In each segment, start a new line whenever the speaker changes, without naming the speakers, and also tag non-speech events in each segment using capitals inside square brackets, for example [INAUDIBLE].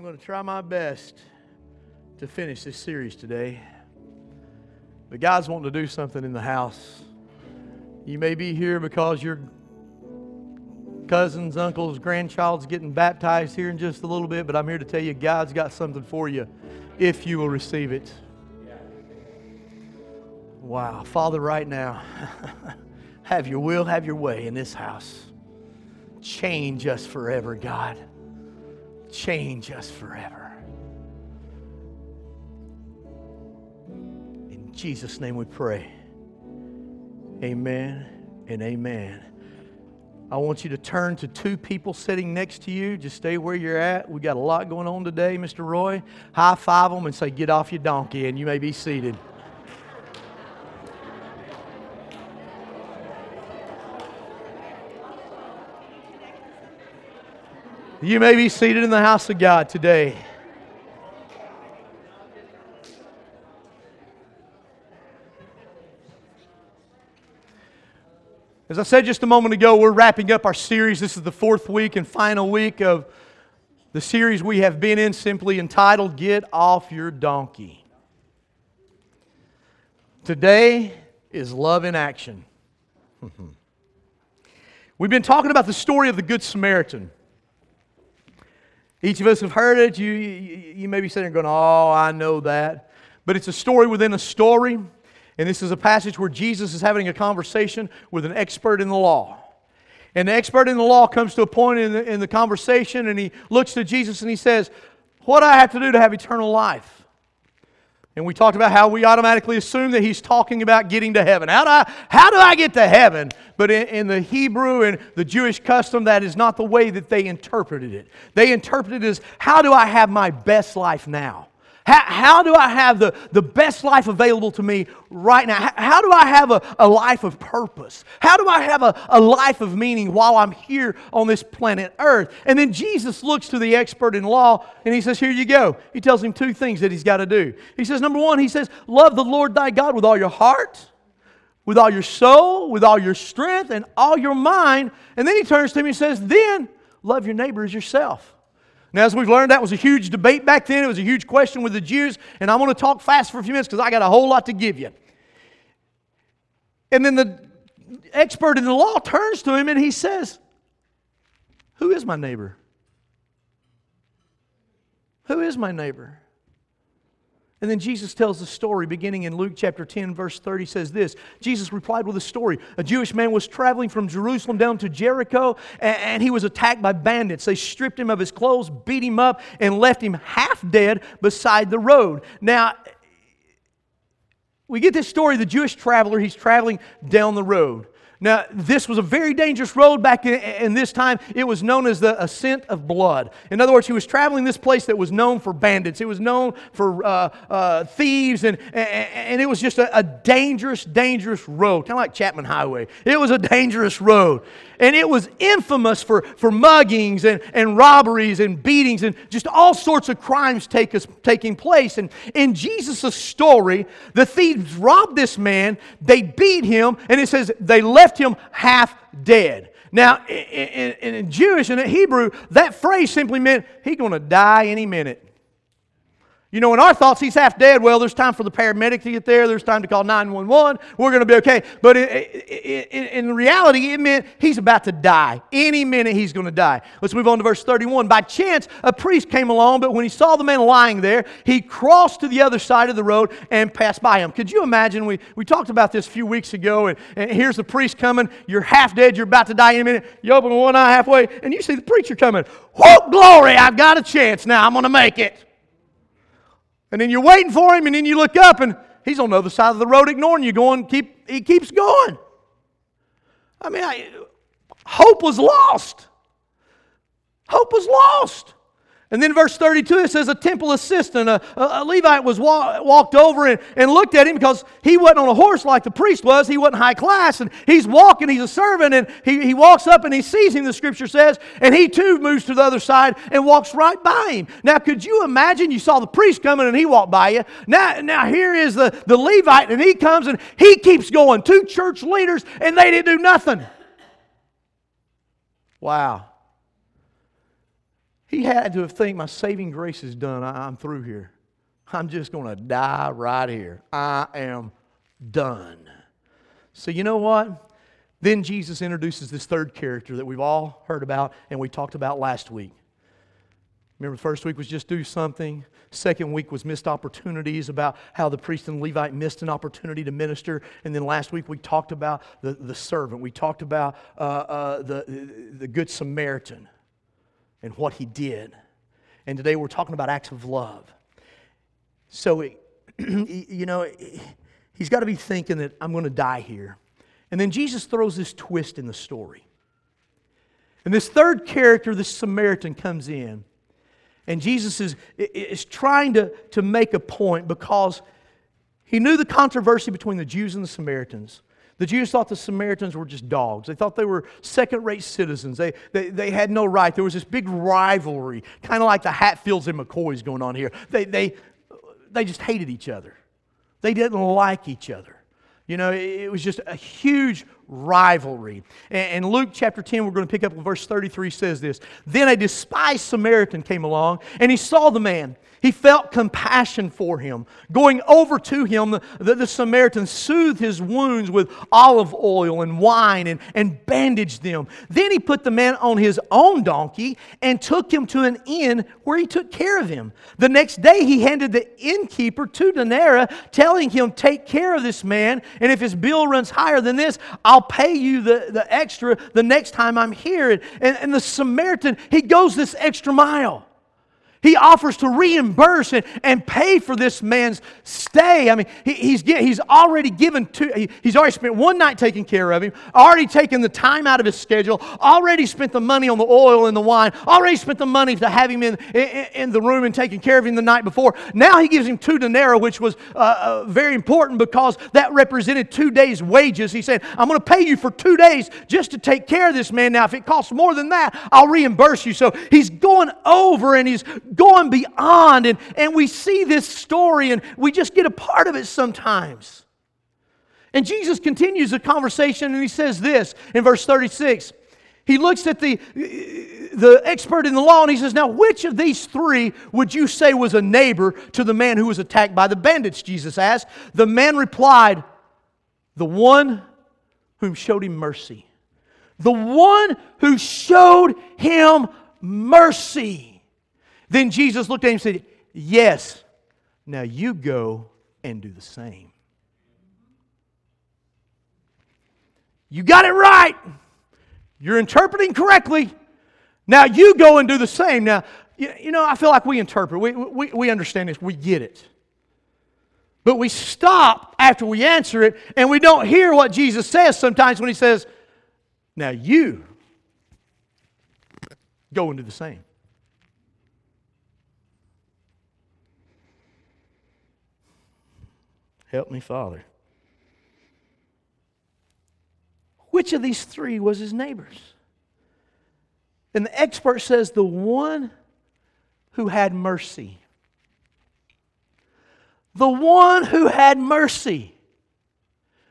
I'm going to try my best to finish this series today. But God's wanting to do something in the house. You may be here because your cousins, uncles, grandchild's getting baptized here in just a little bit, but I'm here to tell you God's got something for you if you will receive it. Wow. Father, right now, [LAUGHS] have your will, have your way in this house. Change us forever, God. Change us forever. In Jesus' name we pray. Amen and amen. I want you to turn to two people sitting next to you. Just stay where you're at. We got a lot going on today, Mr. Roy. High five them and say, Get off your donkey, and you may be seated. You may be seated in the house of God today. As I said just a moment ago, we're wrapping up our series. This is the fourth week and final week of the series we have been in, simply entitled Get Off Your Donkey. Today is love in action. [LAUGHS] We've been talking about the story of the Good Samaritan. Each of us have heard it. You, you, you may be sitting there going, Oh, I know that. But it's a story within a story. And this is a passage where Jesus is having a conversation with an expert in the law. And the expert in the law comes to a point in the, in the conversation and he looks to Jesus and he says, What do I have to do to have eternal life? And we talked about how we automatically assume that he's talking about getting to heaven. How do I, how do I get to heaven? But in, in, the Hebrew and the Jewish custom, that is not the way that they interpreted it. They interpreted it as how do I have my best life now? How, how do I have the, the best life available to me right now? How, how do I have a, a life of purpose? How do I have a, a life of meaning while I'm here on this planet Earth? And then Jesus looks to the expert in law and he says, Here you go. He tells him two things that he's got to do. He says, Number one, he says, Love the Lord thy God with all your heart with all your soul, with all your strength, and all your mind. And then he turns to me and says, Then love your neighbor as yourself. Now, as we've learned, that was a huge debate back then. It was a huge question with the Jews. And I'm going to talk fast for a few minutes because I got a whole lot to give you. And then the expert in the law turns to him and he says, Who is my neighbor? Who is my neighbor? And then Jesus tells the story beginning in Luke chapter 10, verse 30 says this Jesus replied with a story. A Jewish man was traveling from Jerusalem down to Jericho, and he was attacked by bandits. They stripped him of his clothes, beat him up, and left him half dead beside the road. Now, we get this story the Jewish traveler, he's traveling down the road. Now, this was a very dangerous road back in, in, this time. It was known as the ascent of blood. In other words, he was traveling this place that was known for bandits, it was known for uh, uh, thieves, and, and, it was just a, a dangerous, dangerous road, kind of like Chapman Highway. It was a dangerous road. And it was infamous for, for muggings and, and robberies and beatings and just all sorts of crimes take us, taking place. And in Jesus' story, the thieves robbed this man, they beat him, and it says they left him half dead. Now, in, in, in Jewish and in Hebrew, that phrase simply meant he's going to die any minute. You know, in our thoughts, he's half dead. Well, there's time for the paramedic to get there. There's time to call 911. We're going to be okay. But in reality, it meant he's about to die. Any minute, he's going to die. Let's move on to verse 31. By chance, a priest came along, but when he saw the man lying there, he crossed to the other side of the road and passed by him. Could you imagine? We, we talked about this a few weeks ago, and, and here's the priest coming. You're half dead. You're about to die in a minute. You open one eye halfway, and you see the preacher coming. Whoa, glory! I've got a chance now. I'm going to make it. And then you're waiting for him, and then you look up, and he's on the other side of the road ignoring you, going, keep, he keeps going. I mean, I, hope was lost. Hope was lost. And then verse 32, it says a temple assistant, a, a Levite was wa- walked over and, and looked at him because he wasn't on a horse like the priest was. He wasn't high class. And he's walking, he's a servant, and he, he walks up and he sees him, the scripture says, and he too moves to the other side and walks right by him. Now, could you imagine you saw the priest coming and he walked by you? Now, now here is the, the Levite, and he comes and he keeps going. Two church leaders, and they didn't do nothing. Wow. He had to have think my saving grace is done. I, I'm through here. I'm just going to die right here. I am done. So, you know what? Then Jesus introduces this third character that we've all heard about and we talked about last week. Remember, the first week was just do something. Second week was missed opportunities about how the priest and Levite missed an opportunity to minister. And then last week we talked about the, the servant. We talked about uh, uh, the, the Good Samaritan and what he did. And today we're talking about acts of love. So, [CLEARS THROAT] you know, he's got to be thinking that I'm going to die here. And then Jesus throws this twist in the story. And this third character, this Samaritan, comes in. And Jesus is, is trying to, to make a point because he knew the controversy between the Jews and the Samaritans. The Jews thought the Samaritans were just dogs. They thought they were second rate citizens. They, they, they had no right. There was this big rivalry, kind of like the Hatfields and McCoys going on here. They, they, they just hated each other, they didn't like each other. You know, it was just a huge rivalry. And Luke chapter 10, we're going to pick up verse 33 says this Then a despised Samaritan came along, and he saw the man he felt compassion for him. Going over to him, the, the, Samaritan soothed his wounds with olive oil and wine and, and bandaged them. Then he put the man on his own donkey and took him to an inn where he took care of him. The next day he handed the innkeeper two denarii, telling him, Take care of this man, and if his bill runs higher than this, I'll pay you the, the extra the next time I'm here. And, and the Samaritan, he goes this extra mile. He offers to reimburse and, and pay for this man's stay. I mean, he, he's, he's already given two, he, he's already spent one night taking care of him, already taken the time out of his schedule, already spent the money on the oil and the wine, already spent the money to have him in, in, in the room and taking care of him the night before. Now he gives him two denarii, which was uh, uh, very important because that represented two days' wages. He said, I'm going to pay you for two days just to take care of this man. Now, if it costs more than that, I'll reimburse you. So he's going over and he's going beyond. And, and we see this story and we just get a part of it sometimes. And Jesus continues the conversation and he says this in verse 36. He looks at the, the expert in the law and he says, Now, which of these three would you say was a neighbor to the man who was attacked by the bandits? Jesus asked. The man replied, The one whom showed him mercy. The one who showed him mercy. Then Jesus looked at him and said, Yes, now you go and do the same. You got it right. You're interpreting correctly. Now you go and do the same. Now, you know, I feel like we interpret, we, we, we understand this, we get it. But we stop after we answer it and we don't hear what Jesus says sometimes when he says, Now you go and do the same. Help me, Father. Which of these three was his neighbors? And the expert says the one who had mercy. The one who had mercy.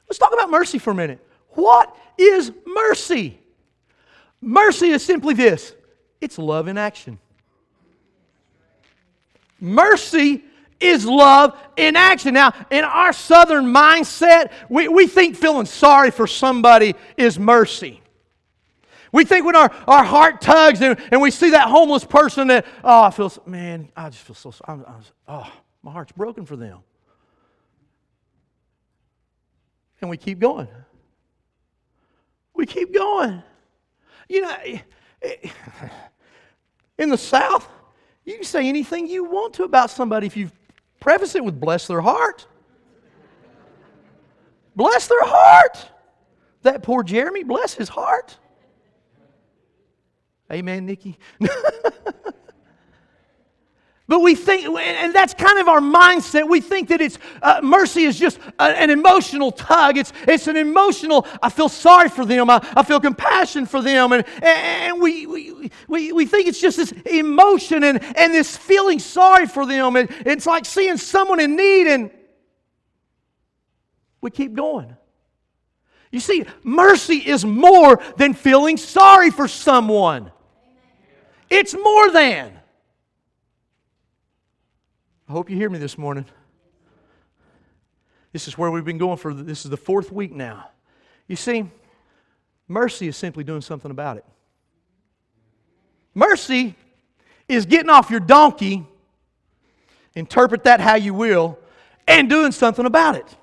Let's talk about mercy for a minute. What is mercy? Mercy is simply this it's love in action. Mercy is love in action. Now, in our southern mindset, we, we think feeling sorry for somebody is mercy. We think when our, our heart tugs and, and we see that homeless person that, oh, I feel, man, I just feel so, I'm, I'm, oh, my heart's broken for them. And we keep going. We keep going. You know, eh, eh, [LAUGHS] in the South, you can say anything you want to about somebody if you've Preface it with bless their heart. bless their heart. That poor Jeremy, bless his heart. Amen, Nikki. [LAUGHS] But we think, and that's kind of our mindset. We think that it's uh, mercy is just a, an emotional tug. It's, it's an emotional, I feel sorry for them. I, I feel compassion for them. And, and we, we, we, we think it's just this emotion and, and this feeling sorry for them. And it's like seeing someone in need and we keep going. You see, mercy is more than feeling sorry for someone. It's more than. I hope you hear me this morning. This is where we've been going for this is the fourth week now. You see, mercy is simply doing something about it. Mercy is getting off your donkey, interpret that how you will, and doing something about it.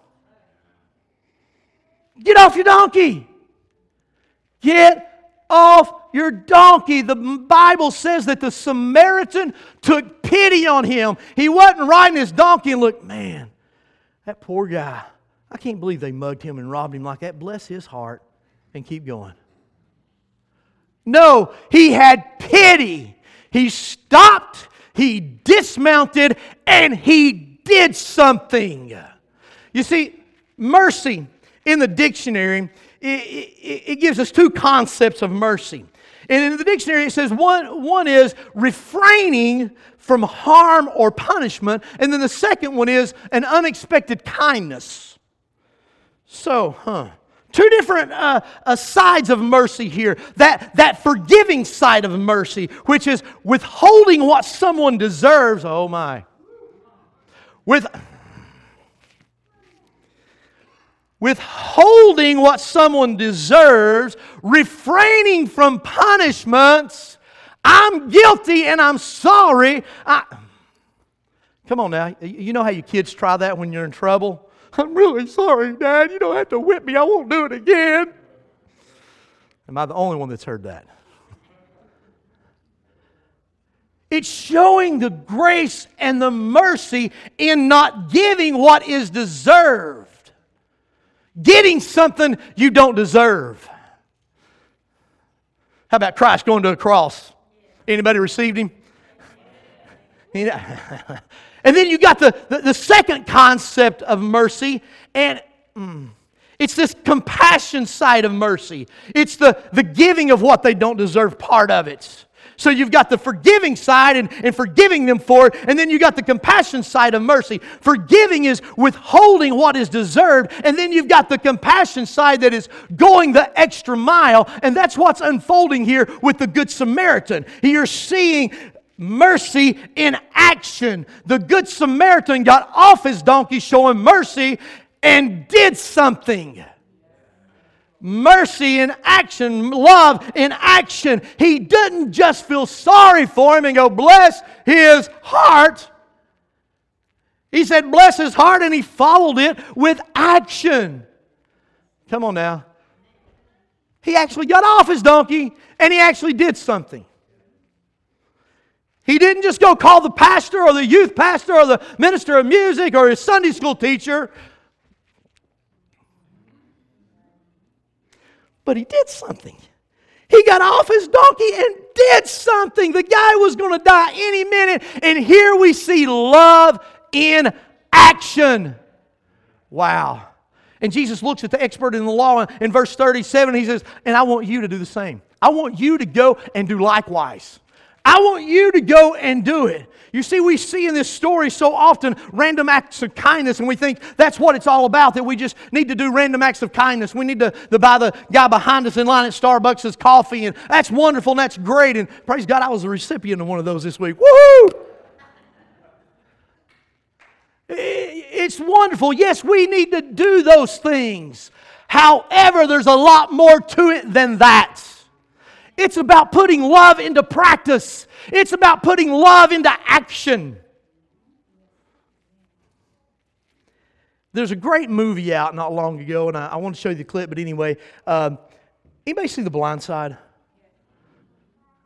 Get off your donkey. Get off your donkey. The Bible says that the Samaritan took pity on him. He wasn't riding his donkey and looked, man, that poor guy. I can't believe they mugged him and robbed him like that. Bless his heart and keep going. No, he had pity. He stopped, he dismounted, and he did something. You see, mercy in the dictionary, it, it, it gives us two concepts of mercy. And in the dictionary, it says one, one is refraining from harm or punishment, and then the second one is an unexpected kindness. So, huh. Two different uh, uh, sides of mercy here. That, that forgiving side of mercy, which is withholding what someone deserves. Oh my. With, withholding what someone deserves, refraining from punishments. I'm guilty and I'm sorry. I, come on now. You know how your kids try that when you're in trouble? [LAUGHS] I'm really sorry, Dad. You don't have to whip me. I won't do it again. Am I the only one that's heard that? It's showing the grace and the mercy in not giving what is deserved getting something you don't deserve. How about Christ going to a cross? Anybody received him? [LAUGHS] And then you got the, the, the second concept of mercy, and mm, it's this compassion side of mercy. It's the, the giving of what they don't deserve part of it. So you've got the forgiving side and, and forgiving them for it, and then you've got the compassion side of mercy. Forgiving is withholding what is deserved, and then you've got the compassion side that is going the extra mile, and that's what's unfolding here with the Good Samaritan. You're seeing mercy in action. The Good Samaritan got off his donkey showing mercy and did something mercy in action, love in action. He didn't just feel sorry for him and go, bless his heart. He said, bless his heart, and he followed it with action. Come on now. He actually got off his donkey and he actually did something. He didn't just go call the pastor or the youth pastor or the minister of music or his Sunday school teacher but he did something. He got off his donkey and did something. The guy was going to die any minute. And here we see love in action. Wow. And Jesus looks at the expert in the law in verse 37. He says, And I want you to do the same. I want you to go and do likewise. I want you to go and do it. You see, we see in this story so often random acts of kindness, and we think that's what it's all about, that we just need to do random acts of kindness. We need to, to buy the guy behind us in line at Starbucks his coffee, and that's wonderful and that's great. And praise God, I was a recipient of one of those this week. Woohoo! It's wonderful. Yes, we need to do those things. However, there's a lot more to it than that. It's about putting love into practice, it's about putting love into action. There's a great movie out not long ago, and I, I want to show you the clip, but anyway, um, anybody see The Blind Side?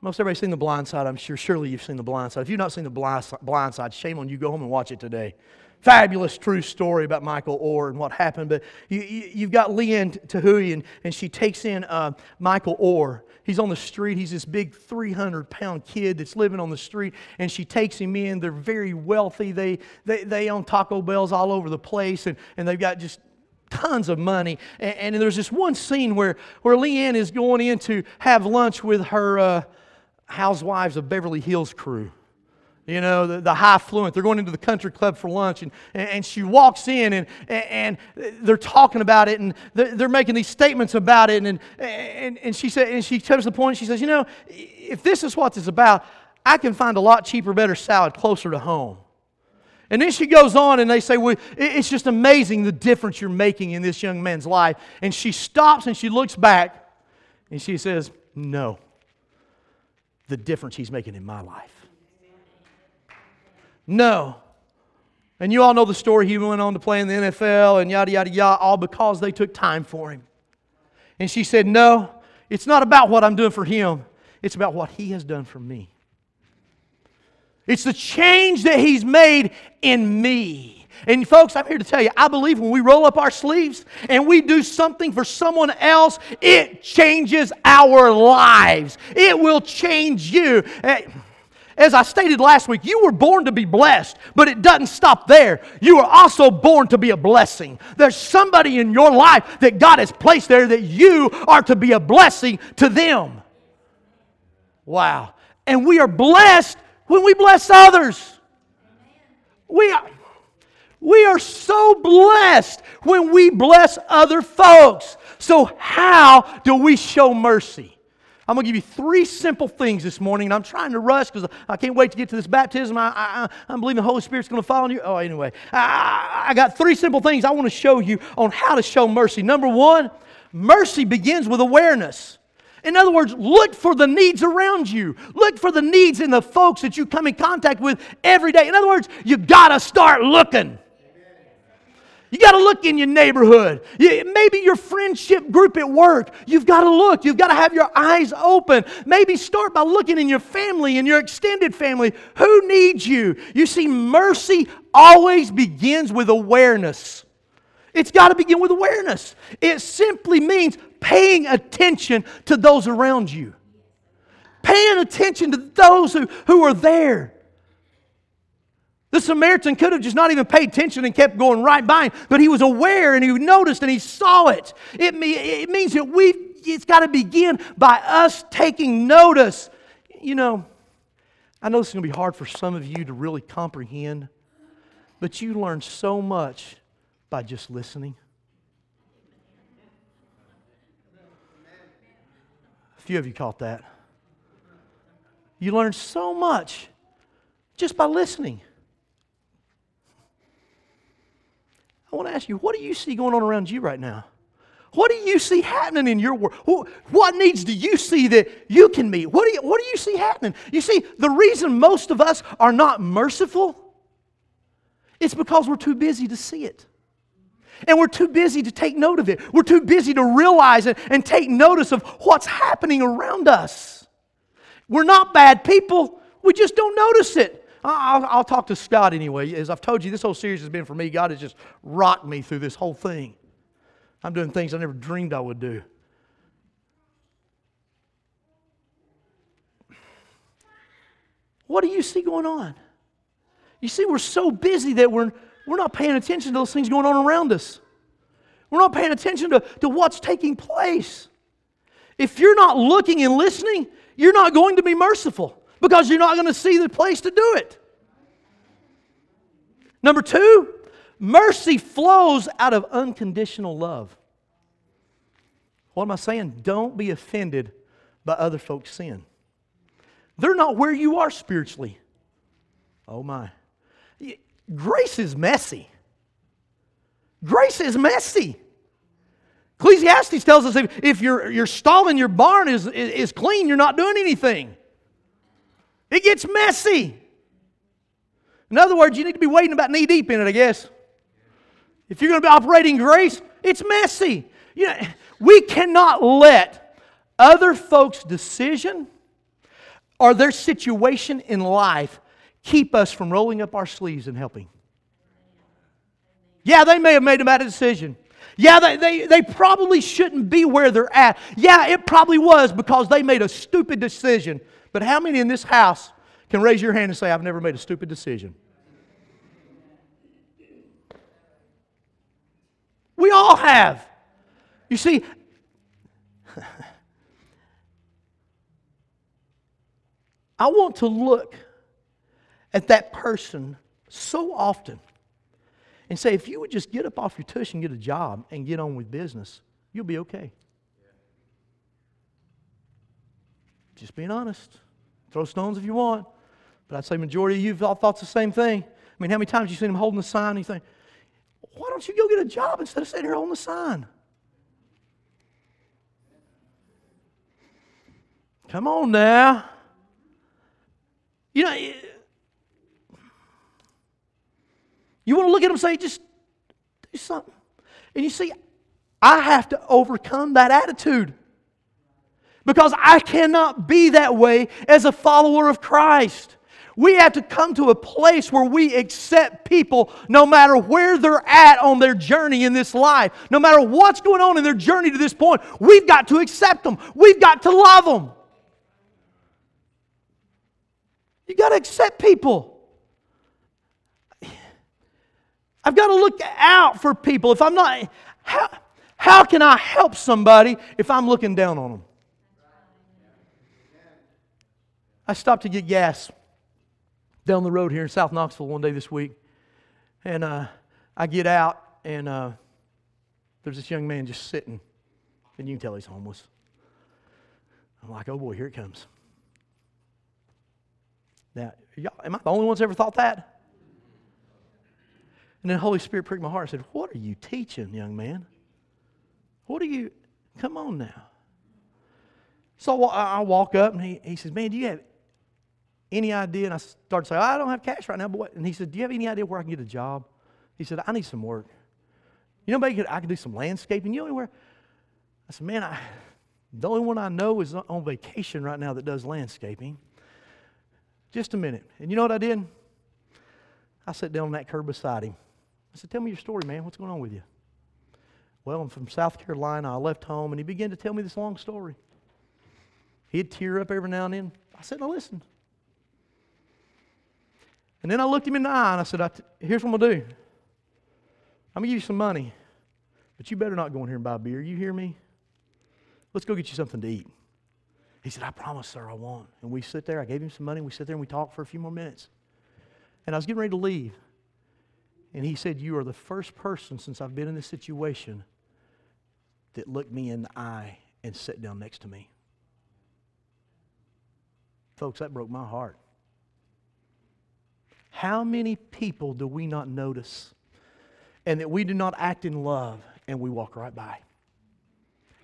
Most everybody's seen The Blind Side, I'm sure. Surely you've seen The Blind Side. If you've not seen The Blind Side, shame on you. Go home and watch it today fabulous true story about Michael Oher and what happened. But you, have you, got Leigh Anne Tuohy, and, and she takes in uh, Michael Oher. He's on the street. He's this big 300 pound kid that's living on the street, and she takes him in. They're very wealthy. They, they, they own Taco Bells all over the place, and, and they've got just tons of money. And, and there's this one scene where, where Leigh Anne is going in to have lunch with her uh, Housewives of Beverly Hills crew you know, the, the high fluent. They're going into the country club for lunch, and, and she walks in, and, and they're talking about it, and they're making these statements about it. And, and, and she said, and she comes to the point, she says, You know, if this is what it's about, I can find a lot cheaper, better salad closer to home. And then she goes on and they say, Well, it's just amazing the difference you're making in this young man's life. And she stops and she looks back and she says, No, the difference he's making in my life. No. And you all know the story. He went on to play in the NFL and yada, yada, yada, all because they took time for him. And she said, No, it's not about what I'm doing for him, it's about what he has done for me. It's the change that He's made in me. And folks, I'm here to tell you, I believe when we roll up our sleeves and we do something for someone else, it changes our lives. It will change you. Eh, As I stated last week, you were born to be blessed, but it doesn't stop there. You were also born to be a blessing. There's somebody in your life that God has placed there that you are to be a blessing to them. Wow. And we are blessed when we bless others. We are, we are so blessed when we bless other folks. So, how do we show mercy? I'm going to give you three simple things this morning, and I'm trying to rush because I can't wait to get to this baptism. I, I, I'm believing the Holy Spirit's going to fall on you. Oh, anyway, I, I got three simple things I want to show you on how to show mercy. Number one, mercy begins with awareness. In other words, look for the needs around you. Look for the needs in the folks that you come in contact with every day. In other words, you got to start looking. You got to look in your neighborhood. Maybe your friendship group at work. You've got to look. You've got to have your eyes open. Maybe start by looking in your family, and your extended family. Who needs you? You see, mercy always begins with awareness. It's got to begin with awareness. It simply means paying attention to those around you, paying attention to those who, who are there. The Samaritan could have just not even paid attention and kept going right by him, but he was aware and he noticed and he saw it. It, it means that we it's got to begin by us taking notice. You know, I know this is going to be hard for some of you to really comprehend, but you learn so much by just listening. A few of you caught that. You learn so much just by listening. I want to ask you, what do you see going on around you right now? What do you see happening in your world? What needs do you see that you can meet? What do you, what do you see happening? You see, the reason most of us are not merciful is because we're too busy to see it. And we're too busy to take note of it. We're too busy to realize it and take notice of what's happening around us. We're not bad people, we just don't notice it. I'll, I'll, talk to Scott anyway. As I've told you, this whole series has been for me. God has just rocked me through this whole thing. I'm doing things I never dreamed I would do. What do you see going on? You see, we're so busy that we're we're not paying attention to those things going on around us. We're not paying attention to, to what's taking place. If you're not looking and listening, you're not going to be merciful because you're not going to see the place to do it. Number two, mercy flows out of unconditional love. What am I saying? Don't be offended by other folks' sin. They're not where you are spiritually. Oh my. Grace is messy. Grace is messy. Ecclesiastes tells us if, if your, your stall in your barn is, is clean, you're not doing anything. It gets messy. In other words, you need to be wading about knee deep in it, I guess. If you're going to be operating grace, it's messy. You know, we cannot let other folks' decision or their situation in life keep us from rolling up our sleeves and helping. Yeah, they may have made a bad decision. Yeah, they, they, they probably shouldn't be where they're at. Yeah, it probably was because they made a stupid decision. But how many in this house can raise your hand and say, I've never made a stupid decision? We all have. You see, [LAUGHS] I want to look at that person so often and say, if you would just get up off your tush and get a job and get on with business, you'll be okay. Just being honest. Throw stones if you want. But I'd say majority of you all thought the same thing. I mean, how many times you seen him holding the sign and you think, why don't you go get a job instead of sitting here holding the sign? Come on now. You know, you want to look at them and say, just do something. And you see, I have to overcome that attitude because I cannot be that way as a follower of Christ. We have to come to a place where we accept people no matter where they're at on their journey in this life, no matter what's going on in their journey to this point. We've got to accept them, we've got to love them. You got to accept people. I've got to look out for people. If I'm not, how, how can I help somebody if I'm looking down on them? I stopped to get gas down the road here in South Knoxville one day this week. And uh, I get out, and uh, there's this young man just sitting, and you can tell he's homeless. I'm like, oh boy, here it comes. Now, am I the only one that's ever thought that? And then Holy Spirit pricked my heart and said, What are you teaching, young man? What are you, come on now. So I walk up and he, he says, Man, do you have any idea? And I started saying, I don't have cash right now, but? And he said, Do you have any idea where I can get a job? He said, I need some work. You know, maybe I can do some landscaping. You know anywhere? I said, Man, I, the only one I know is on vacation right now that does landscaping. Just a minute. And you know what I did? I sat down on that curb beside him. I said, Tell me your story, man. What's going on with you? Well, I'm from South Carolina. I left home, and he began to tell me this long story. He'd tear up every now and then. I said, Now listen. And then I looked him in the eye and I said, Here's what I'm going to do I'm going to give you some money, but you better not go in here and buy beer. You hear me? Let's go get you something to eat. He said, I promise, sir, I won't. And we sit there. I gave him some money. And we sit there and we talked for a few more minutes. And I was getting ready to leave. And he said, You are the first person since I've been in this situation that looked me in the eye and sat down next to me. Folks, that broke my heart. How many people do we not notice and that we do not act in love and we walk right by?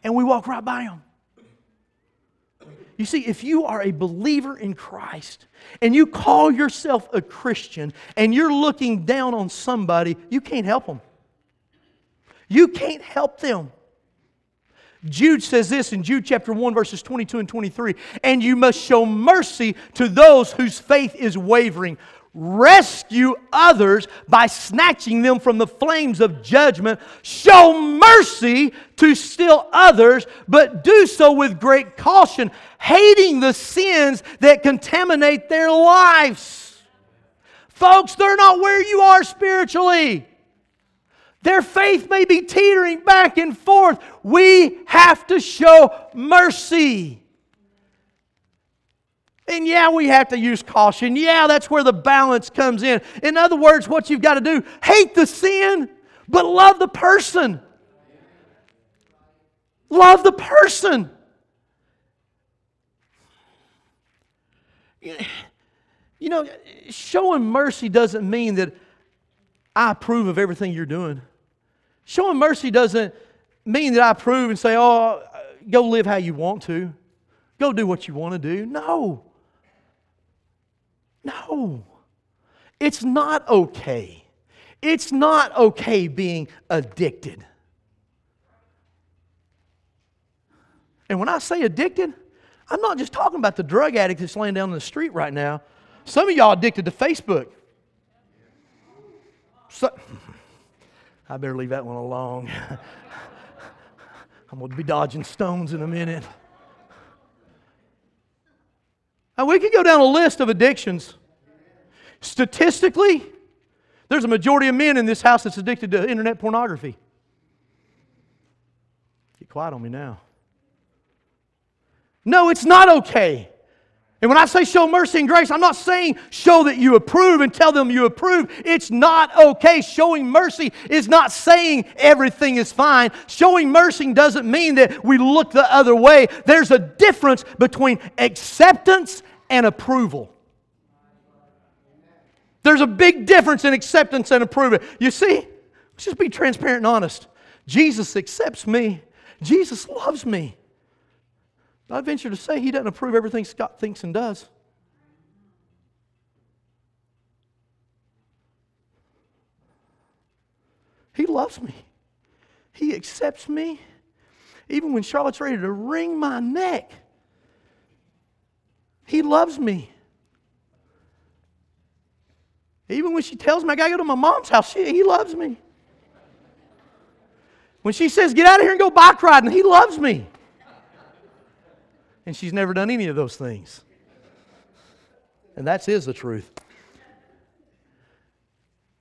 And we walk right by them. You see, if you are a believer in Christ and you call yourself a Christian and you're looking down on somebody, you can't help them. You can't help them. Jude says this in Jude chapter 1, verses 22 and 23 and you must show mercy to those whose faith is wavering rescue others by snatching them from the flames of judgment. Show mercy to still others, but do so with great caution, hating the sins that contaminate their lives. Folks, they're not where you are spiritually. Their faith may be teetering back and forth. We have to show mercy. And yeah, we have to use caution. Yeah, that's where the balance comes in. In other words, what you've got to do, hate the sin, but love the person. Love the person. You know, showing mercy doesn't mean that I approve of everything you're doing. Showing mercy doesn't mean that I approve and say, oh, go live how you want to. Go do what you want to do. No. No. It's not okay. It's not okay being addicted. And when I say addicted, I'm not just talking about the drug addict that's laying down in the street right now. Some of y'all addicted to Facebook. So, I better leave that one alone. [LAUGHS] I'm going to be dodging stones in a minute. Now, we could go down a list of addictions. Statistically, there's a majority of men in this house that's addicted to internet pornography. Get quiet on me now. No, it's not okay. And when I say show mercy and grace, I'm not saying show that you approve and tell them you approve. It's not okay. Showing mercy is not saying everything is fine. Showing mercy doesn't mean that we look the other way. There's a difference between acceptance and approval. There's a big difference in acceptance and approval. You see, let's just be transparent and honest. Jesus accepts me, Jesus loves me. But I venture to say he doesn't approve everything Scott thinks and does. He loves me. He accepts me. Even when Charlotte's ready to wring my neck, he loves me. Even when she tells me I got to go to my mom's house, she, he loves me. When she says, get out of here and go bike riding, he loves me and she's never done any of those things. And that's is the truth.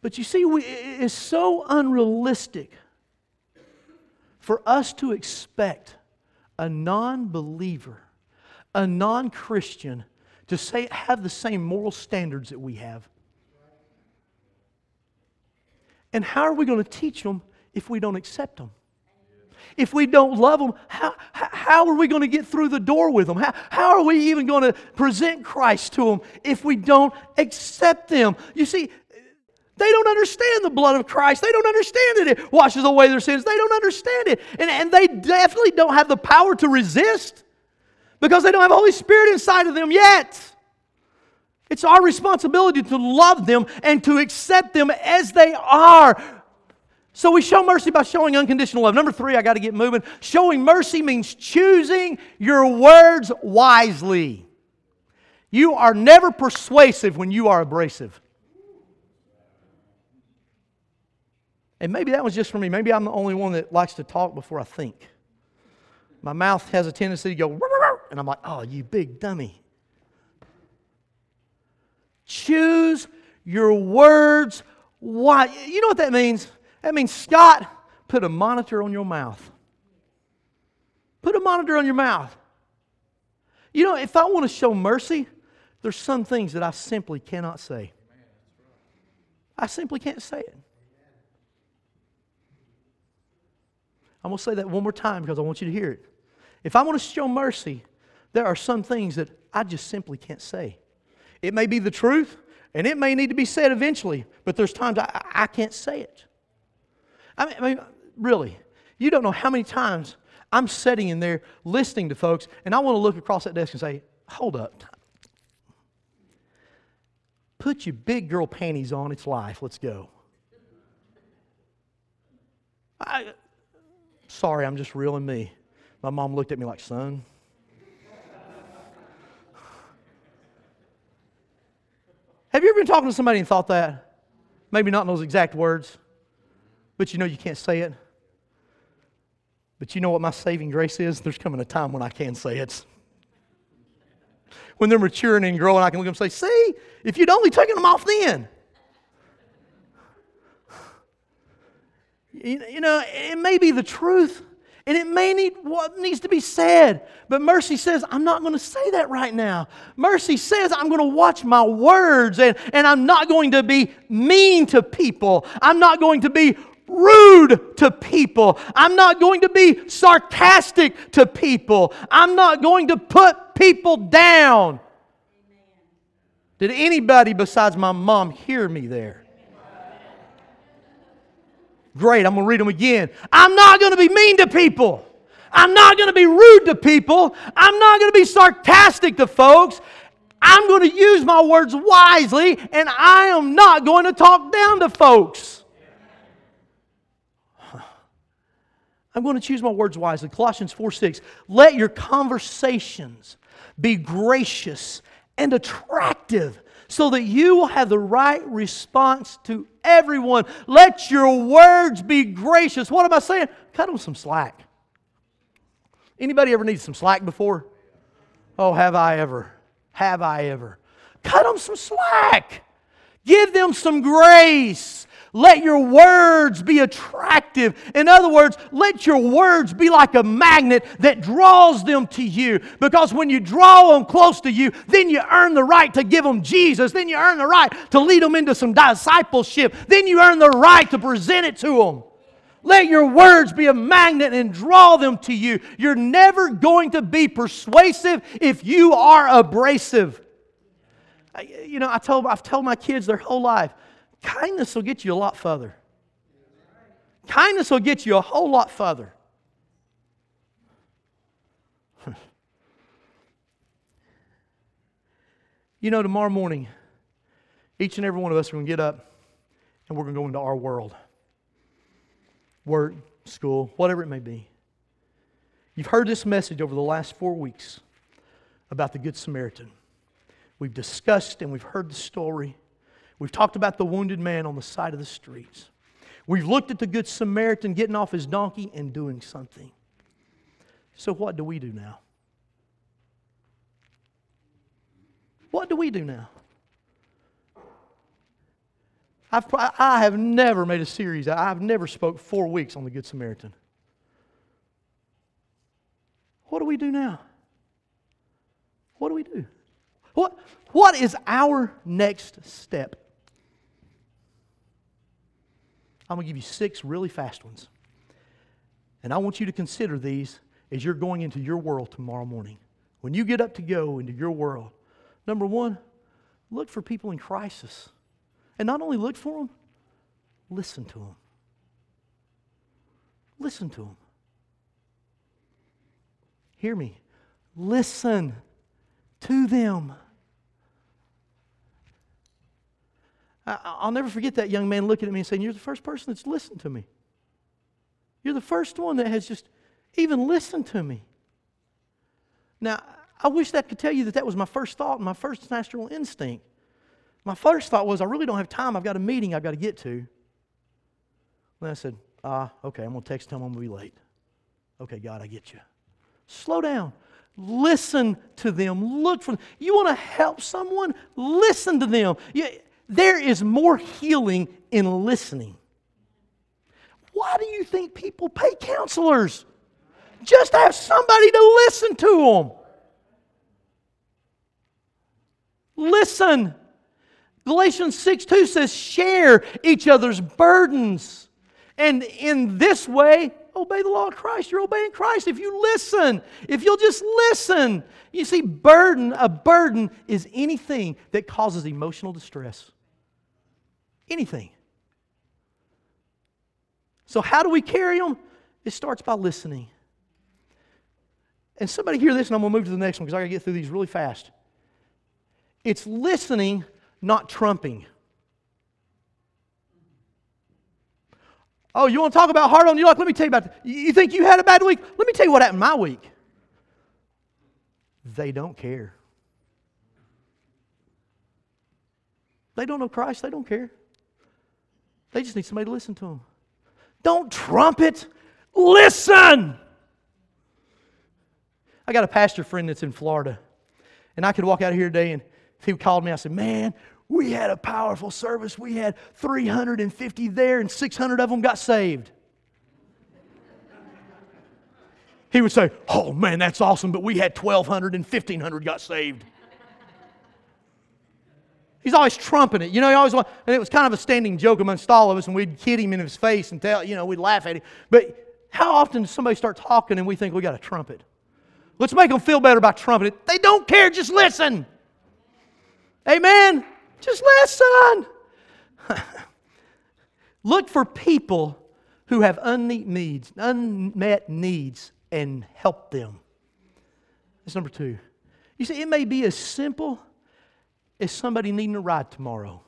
But you see, we, it's so unrealistic for us to expect a non believer, a non Christian, to say, have the same moral standards that we have. And how are we going to teach them if we don't accept them? If we don't love them, how, how are we going to get through the door with them? How, how are we even going to present Christ to them if we don't accept them? You see, they don't understand the blood of Christ. They don't understand that it washes away their sins. They don't understand it. And, and they definitely don't have the power to resist because they don't have the Holy Spirit inside of them yet. It's our responsibility to love them and to accept them as they are. So we show mercy by showing unconditional love. Number three, I got to get moving. Showing mercy means choosing your words wisely. You are never persuasive when you are abrasive. And maybe that was just for me. Maybe I'm the only one that likes to talk before I think. My mouth has a tendency to go, and I'm like, oh, you big dummy. Choose your words why. You know what that means? That means, Scott, put a monitor on your mouth. Put a monitor on your mouth. You know, if I want to show mercy, there's some things that I simply cannot say. I simply can't say it. I'm going to say that one more time because I want you to hear it. If I want to show mercy, there are some things that I just simply can't say. It may be the truth, and it may need to be said eventually, but there's times I, I can't say it. I mean, I mean, really, you don't know how many times I'm sitting in there listening to folks, and I want to look across that desk and say, hold up. Put your big girl panties on, it's life, let's go. I, sorry, I'm just real in me. My mom looked at me like, son. Have you ever been talking to somebody and thought that? Maybe not in those exact words but you know you can't say it. But you know what my saving grace is? There's coming a time when I can say it. When they're maturing and growing, I can look at them and say, See, if you'd only taken them off then. You know, it may be the truth, and it may need what needs to be said. But mercy says, I'm not going to say that right now. Mercy says, I'm going to watch my words, and, and I'm not going to be mean to people. I'm not going to be rude to people. I'm not going to be sarcastic to people. I'm not going to put people down. Did anybody besides my mom hear me there? Great, I'm going to read them again. I'm not going to be mean to people. I'm not going to be rude to people. I'm not going to be sarcastic to folks. I'm going to use my words wisely, and I am not going to talk down to folks. [SIGHS] I'm going to choose my words wisely. Colossians 4 6. Let your conversations be gracious and attractive so that you will have the right response to everyone. Let your words be gracious. What am I saying? Cut them some slack. Anybody ever need some slack before? Oh, have I ever? Have I ever? Cut them some slack. Give them some grace. Let your words be attractive. In other words, let your words be like a magnet that draws them to you. Because when you draw them close to you, then you earn the right to give them Jesus. Then you earn the right to lead them into some discipleship. Then you earn the right to present it to them. Let your words be a magnet and draw them to you. You're never going to be persuasive if you are abrasive. You know, I told, I've told my kids their whole life kindness will get you a lot further. Kindness will get you a whole lot further. [LAUGHS] you know, tomorrow morning, each and every one of us are going to get up and we're going to go into our world work, school, whatever it may be. You've heard this message over the last four weeks about the Good Samaritan. We've discussed and we've heard the story. We've talked about the wounded man on the side of the streets. We've looked at the Good Samaritan getting off his donkey and doing something. So, what do we do now? What do we do now? I've, I have never made a series. I've never spoke four weeks on the Good Samaritan. What do we do now? What do we do? What, what is our next step? I'm going to give you six really fast ones. And I want you to consider these as you're going into your world tomorrow morning. When you get up to go into your world, number one, look for people in crisis. And not only look for them, listen to them. Listen to them. Hear me. Listen to them. I'll never forget that young man looking at me and saying, You're the first person that's listened to me. You're the first one that has just even listened to me. Now, I wish that could tell you that that was my first thought and my first natural instinct. My first thought was, I really don't have time. I've got a meeting I've got to get to. Then I said, Ah, okay, I'm going to text him I'm going to be late. Okay, God, I get you. Slow down. Listen to them. Look for them. You want to help someone? Listen to them. Yeah, there is more healing in listening. Why do you think people pay counselors? Just have somebody to listen to them. Listen. Galatians 6 2 says, share each other's burdens. And in this way, obey the law of Christ. You're obeying Christ. If you listen, if you'll just listen. You see, burden, a burden is anything that causes emotional distress. Anything. So, how do we carry them? It starts by listening. And somebody hear this, and I'm going to move to the next one because I got to get through these really fast. It's listening, not trumping. Oh, you want to talk about hard on you? Like, let me tell you about. You think you had a bad week? Let me tell you what happened my week. They don't care. They don't know Christ. They don't care. They just need somebody to listen to them. Don't trumpet, listen. I got a pastor friend that's in Florida, and I could walk out of here today and he called me, I said, Man, we had a powerful service. We had 350 there, and 600 of them got saved. He would say, Oh man, that's awesome, but we had 1,200 and 1,500 got saved. He's always trumping it. You know, he always and it was kind of a standing joke amongst all of us, and we'd kid him in his face and tell, you know, we'd laugh at him. But how often does somebody start talking and we think we got a trumpet? Let's make them feel better by trumpeting. It. They don't care, just listen. Amen. Just listen. [LAUGHS] Look for people who have unmet needs, unmet needs, and help them. That's number two. You see, it may be as simple is somebody needing a ride tomorrow.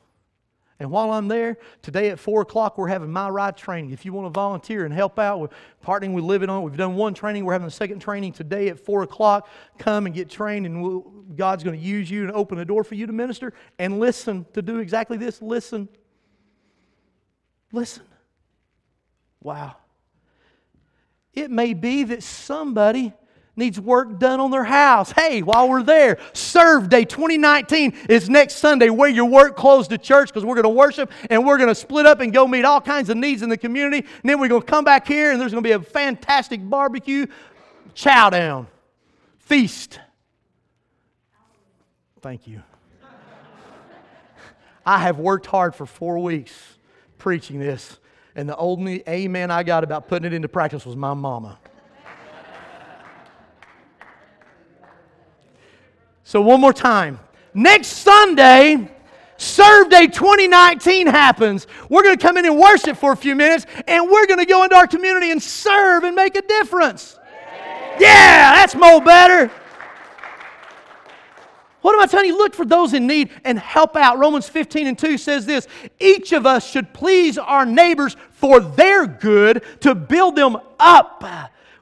And while I'm there, today at 4 o'clock, we're having my ride training. If you want to volunteer and help out, we're partnering with Living On. We've done one training. We're having a second training today at 4 o'clock. Come and get trained, and we'll, God's going to use you and open a door for you to minister. And listen to do exactly this listen. Listen. Wow. It may be that somebody needs work done on their house. Hey, while we're there, Serve Day 2019 is next Sunday. Wear your work clothes to church because we're going to worship and we're going to split up and go meet all kinds of needs in the community. And then we're going to come back here and there's going to be a fantastic barbecue chow down, feast. Thank you. [LAUGHS] I have worked hard for four weeks preaching this, and the only amen I got about putting it into practice was my mama. So, one more time. Next Sunday, Serve Day 2019 happens. We're going to come in and worship for a few minutes, and we're going to go into our community and serve and make a difference. Yeah, that's more better. What am I telling you? Look for those in need and help out. Romans 15 and 2 says this Each of us should please our neighbors for their good to build them up.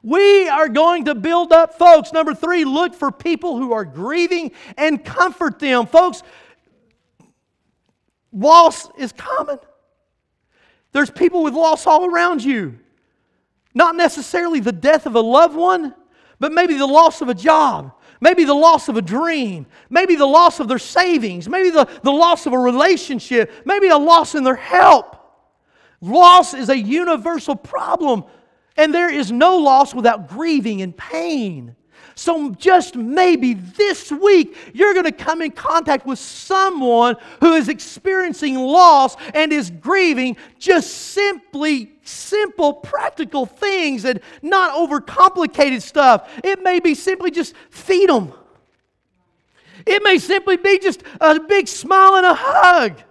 We are going to build up folks. Number three, look for people who are grieving and comfort them. Folks, loss is common. There's people with loss all around you. Not necessarily the death of a loved one, but maybe the loss of a job, maybe the loss of a dream, maybe the loss of their savings, maybe the, the loss of a relationship, maybe a loss in their help. Loss is a universal problem and there is no loss without grieving and pain. So, just maybe this week, you're going to come in contact with someone who is experiencing loss and is grieving just simply simple, practical things and not overcomplicated stuff. It may be simply just feed them, it may simply be just a big smile and a hug.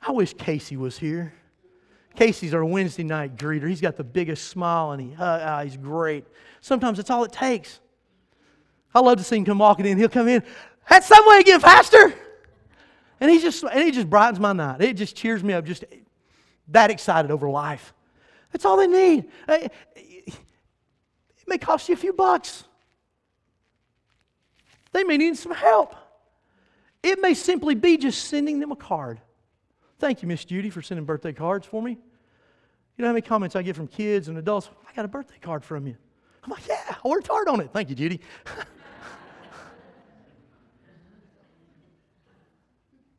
I wish Casey was here. Casey's our Wednesday night greeter. He's got the biggest smile and he, uh, he's great. Sometimes that's all it takes. I love to see him come walking in. He'll come in, had some way again, Pastor. And he just and he just brightens my night. It just cheers me up, just that excited over life. That's all they need. It may cost you a few bucks. They may need some help. It may simply be just sending them a card. Thank you, Miss Judy, for sending birthday cards for me. You know how many comments I get from kids and adults? I got a birthday card from you. I'm like, yeah, I worked hard on it. Thank you, Judy. [LAUGHS]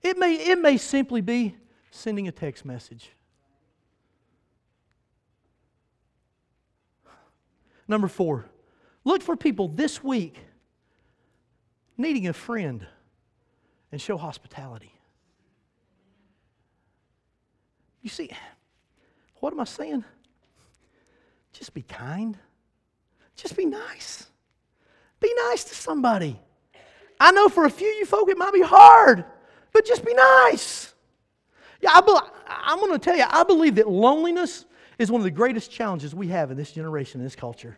it, may, it may simply be sending a text message. Number four, look for people this week needing a friend and show hospitality. You see, what am I saying? Just be kind. Just be nice. Be nice to somebody. I know for a few you folk it might be hard, but just be nice. Yeah, I be, I'm going to tell you, I believe that loneliness is one of the greatest challenges we have in this generation, in this culture.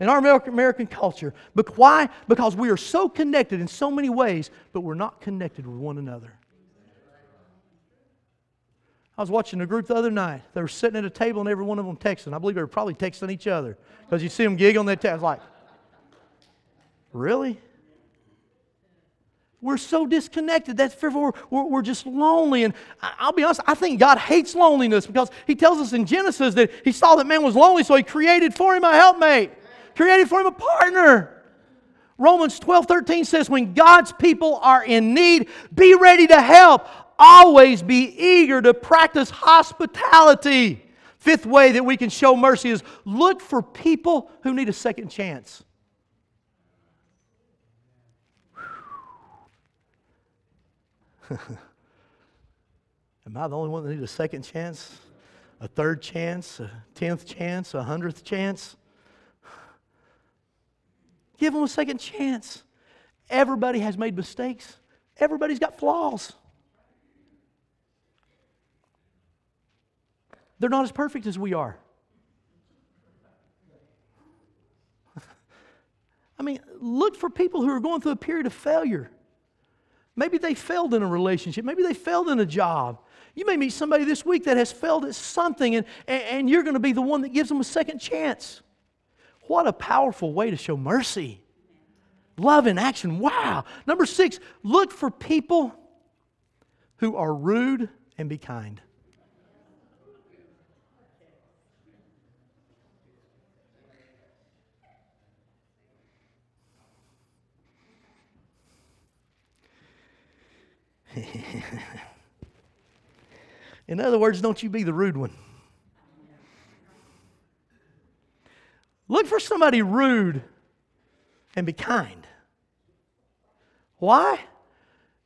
In our American culture. But why? Because we are so connected in so many ways, but we're not connected with one another. I was watching a group the other night. They were sitting at a table and every one of them texting. I believe they were probably texting each other because you see them giggle and they text. like, really? We're so disconnected. That's we're, we're, we're just lonely. And I'll be honest, I think God hates loneliness because He tells us in Genesis that He saw that man was lonely, so He created for him a helpmate, created for him a partner. Romans 12 13 says, When God's people are in need, be ready to help always be eager to practice hospitality. Fifth way that we can show mercy is look for people who need a second chance. [LAUGHS] Am I the only one that needs a second chance? A third chance? A tenth chance? A hundredth chance? Give them a second chance. Everybody has made mistakes, everybody's got flaws. They're not as perfect as we are. [LAUGHS] I mean, look for people who are going through a period of failure. Maybe they failed in a relationship. Maybe they failed in a job. You may meet somebody this week that has failed at something, and, and you're going to be the one that gives them a second chance. What a powerful way to show mercy. Love in action. Wow. Number six, look for people who are rude and be kind. [LAUGHS] In other words, don't you be the rude one. Look for somebody rude and be kind. Why?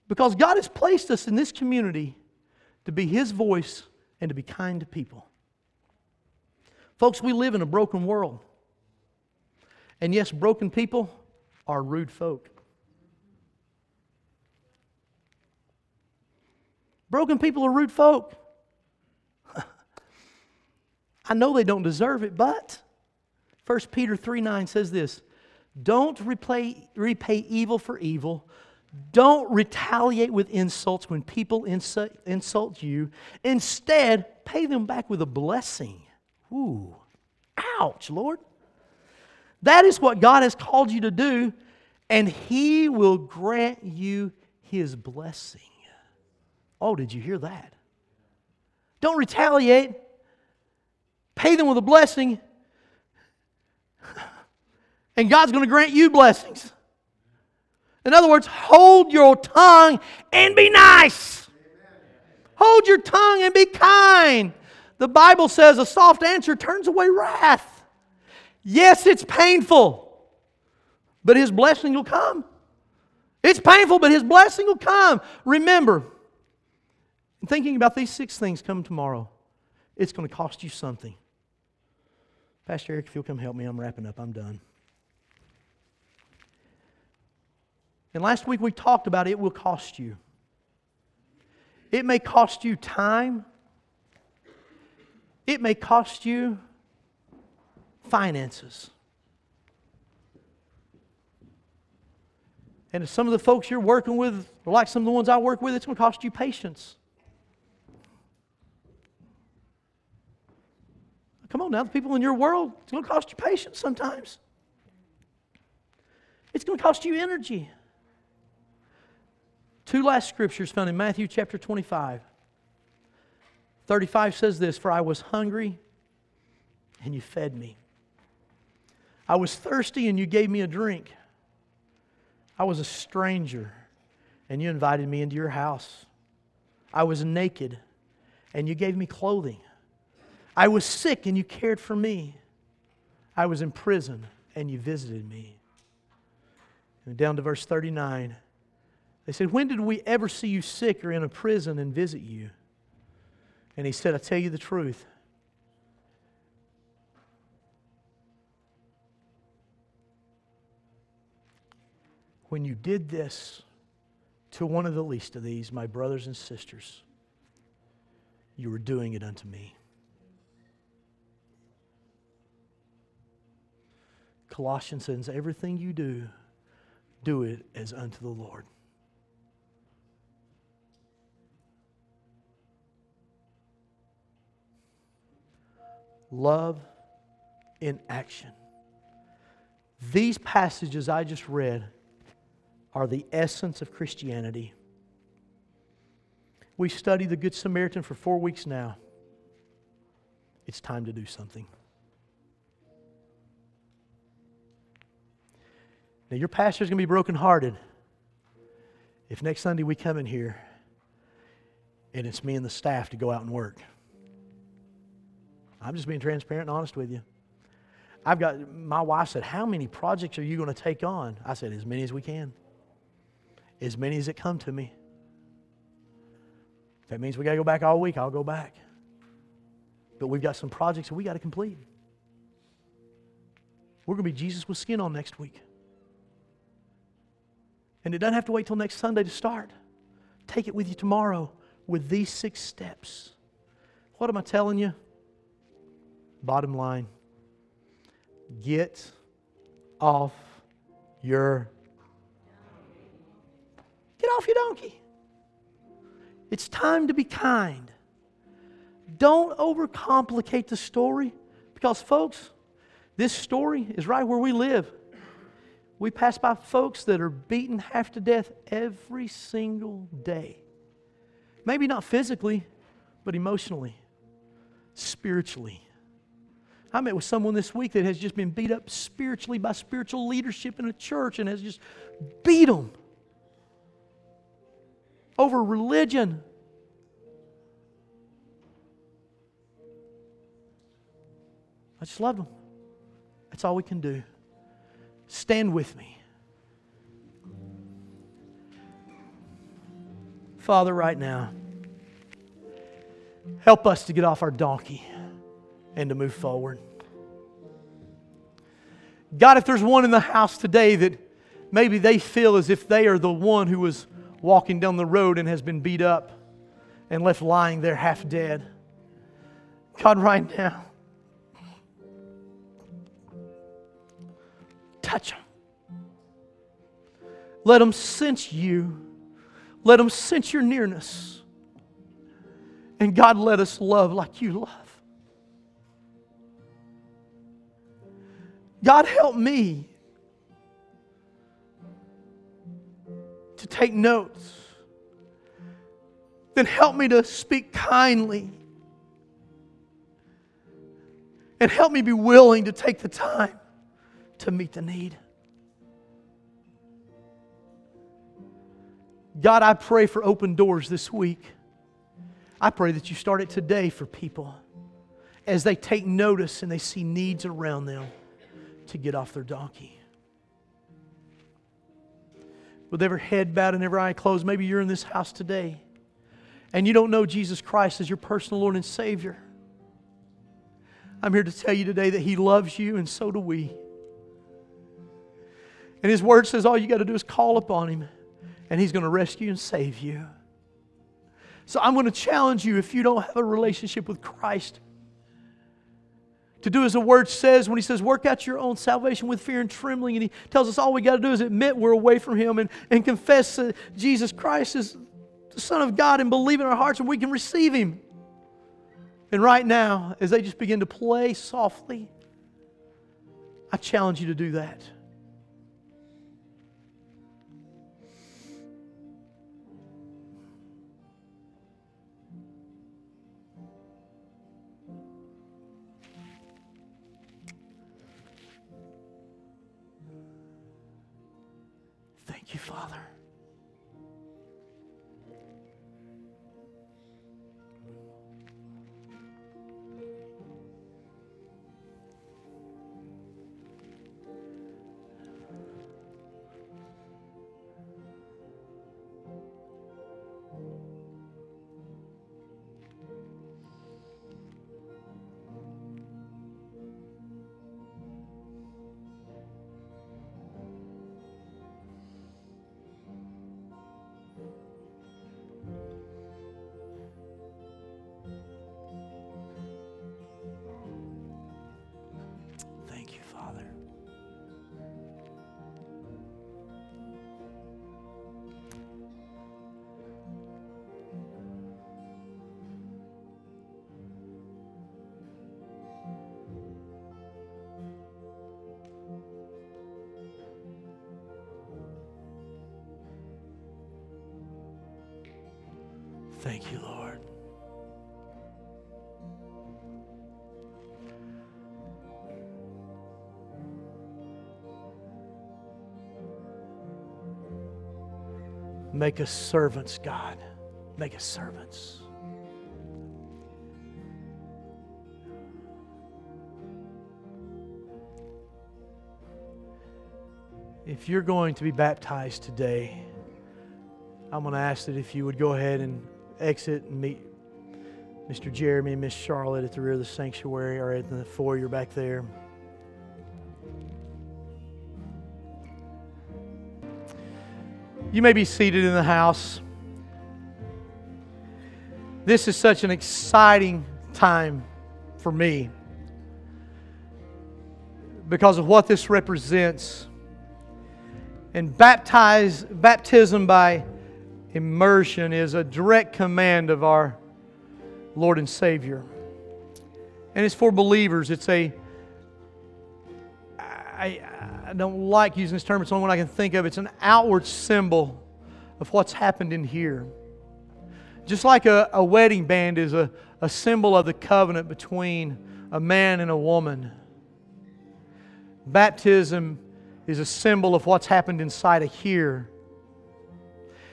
Because God has placed us in this community to be His voice and to be kind to people. Folks, we live in a broken world. And yes, broken people are rude folk. Broken people are rude folk. [LAUGHS] I know they don't deserve it, but 1 Peter 3 9 says this Don't repay, repay evil for evil. Don't retaliate with insults when people insult, insult you. Instead, pay them back with a blessing. Ooh, ouch, Lord. That is what God has called you to do, and He will grant you His blessing. Oh, did you hear that? Don't retaliate. Pay them with a blessing, [LAUGHS] and God's going to grant you blessings. In other words, hold your tongue and be nice. Hold your tongue and be kind. The Bible says a soft answer turns away wrath. Yes, it's painful, but His blessing will come. It's painful, but His blessing will come. Remember, thinking about these six things come tomorrow, it's going to cost you something. Pastor Eric, if you'll come help me, I'm wrapping up. I'm done. And last week we talked about it will cost you. It may cost you time. It may cost you finances. And if some of the folks you're working with are like some of the ones I work with, it's going to cost you patience. Come on now, the people in your world, it's going to cost you patience sometimes. It's going to cost you energy. Two last scriptures found in Matthew chapter 25. 35 says this For I was hungry and you fed me. I was thirsty and you gave me a drink. I was a stranger and you invited me into your house. I was naked and you gave me clothing. I was sick and you cared for me. I was in prison and you visited me. And down to verse 39. They said, When did we ever see you sick or in a prison and visit you? And he said, I tell you the truth. When you did this to one of the least of these, my brothers and sisters, you were doing it unto me. Colossians says, Everything you do, do it as unto the Lord. love in action. These passages I just read are the essence of Christianity. We studied the Good Samaritan for four weeks now. It's time to do something. Now, your pastor's going to be brokenhearted if next Sunday we come in here and it's me and the staff to go out and work. I'm just being transparent and honest with you. I've got, my wife said, How many projects are you going to take on? I said, As many as we can. As many as it come to me. If that means we got to go back all week, I'll go back. But we've got some projects that we got to complete. We're going to be Jesus with skin on next week. And it doesn't have to wait till next Sunday to start. Take it with you tomorrow with these six steps. What am I telling you? Bottom line get off your get off your donkey. It's time to be kind. Don't overcomplicate the story because, folks, this story is right where we live. We pass by folks that are beaten half to death every single day. Maybe not physically, but emotionally, spiritually. I met with someone this week that has just been beat up spiritually by spiritual leadership in a church and has just beat them over religion. I just loved them. That's all we can do. Stand with me. Father, right now, help us to get off our donkey and to move forward. God, if there's one in the house today that maybe they feel as if they are the one who was walking down the road and has been beat up and left lying there half dead, God, right now, touch them. Let them sense you. Let them sense your nearness. And God, let us love like you love. God, help me to take notes. Then help me to speak kindly. And help me be willing to take the time to meet the need. God, I pray for open doors this week. I pray that you start it today for people as they take notice and they see needs around them to get off their donkey. With every head bowed and every eye closed, maybe you're in this house today and you don't know Jesus Christ as your personal Lord and Savior. I'm here to tell you today that He loves you, and so do we. And His Word says all you got to do is call upon Him, and He's going to rescue and save you. So I'm going to challenge you if you don't have a relationship with Christ to do as the word says when he says, work out your own salvation with fear and trembling. And he tells us all we got to do is admit we're away from him and, and confess that Jesus Christ is the Son of God and believe in our hearts and we can receive him. And right now, as they just begin to play softly, I challenge you to do that. You, Father. Thank you, Lord. Make us servants, God. Make us servants. If you're going to be baptized today, I'm going to ask that if you would go ahead and exit and meet Mr. Jeremy and Miss Charlotte at the rear of the sanctuary or at the foyer back there. You may be seated in the house. This is such an exciting time for me because of what this represents. And baptize, baptism by immersion is a direct command of our Lord and Savior. And it's for believers. It's a, I, I don't like using this term, it's the only one I can think of. It's an outward symbol of what's happened in here. Just like a, a wedding band is a, a symbol of the covenant between a man and a woman, baptism is a symbol of what's happened inside of here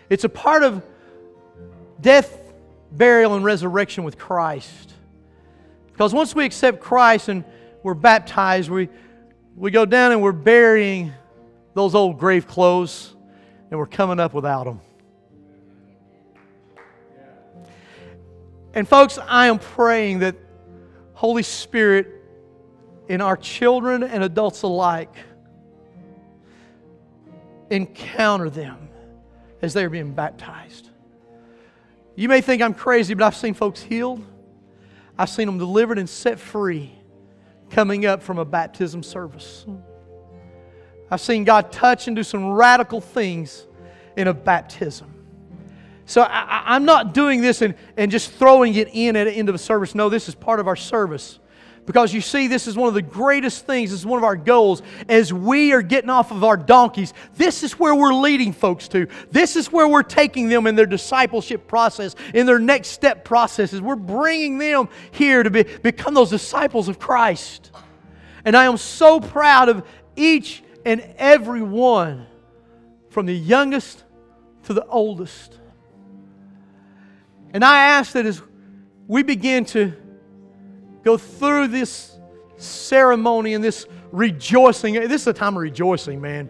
it's a part of death, burial, and resurrection with Christ. Because once we accept Christ and we're baptized, we, we go down and we're burying those old grave clothes and we're coming up without them. And folks, I am praying that Holy Spirit in our children and adults alike encounter them as they are being baptized. You may think I'm crazy, but I've seen folks healed. I've seen them delivered and set free coming up from a baptism service. I've seen God touch and do some radical things in a baptism. So I, am not doing this and, and just throwing it in at the end of a service. No, this is part of our service. Because you see, this is one of the greatest things, this is one of our goals as we are getting off of our donkeys. This is where we're leading folks to. This is where we're taking them in their discipleship process, in their next step processes. We're bringing them here to be, become those disciples of Christ. And I am so proud of each and every one, from the youngest to the oldest. And I ask that as we begin to go through this ceremony and this rejoicing, this is a time of rejoicing, man.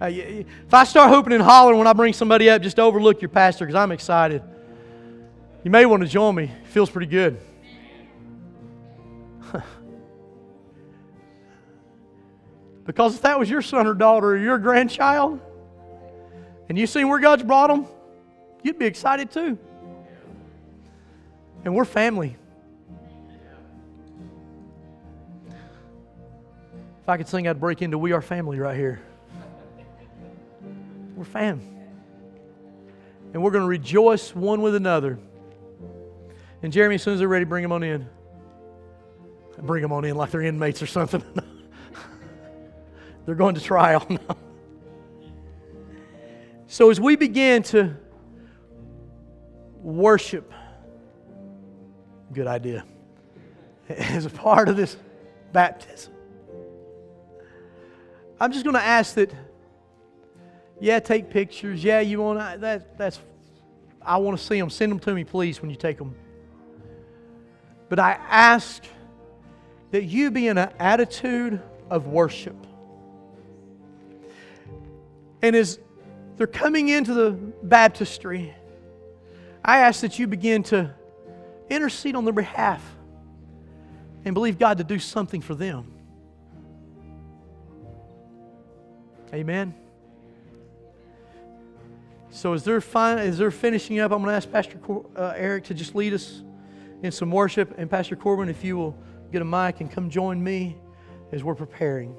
Uh, if I start hooping and hollering when I bring somebody up, just overlook your pastor because I'm excited. You may want to join me. It feels pretty good. [LAUGHS] because if that was your son or daughter or your grandchild, and you seen where God's brought them, you'd be excited too. And we're family. If I could sing, I'd break into We Are Family right here. We're fam. And we're going to rejoice one with another. And Jeremy, as soon as they're ready, bring them on in. Bring them on in like they're inmates or something. [LAUGHS] they're going to trial now. so as we begin to worship, Good idea. [LAUGHS] As a part of this baptism. I'm just going to ask that, yeah, take pictures. Yeah, you want to, that, that's, I want to see them. Send them to me, please, when you take them. But I ask that you be in an attitude of worship. And as they're coming into the baptistry, I ask that you begin to Intercede on their behalf and believe God to do something for them. Amen. So as they're, fin- as they're finishing up, I'm going to ask Pastor Cor- uh, Eric to just lead us in some worship. And Pastor Corbin, if you will get a mic and come join me as we're preparing.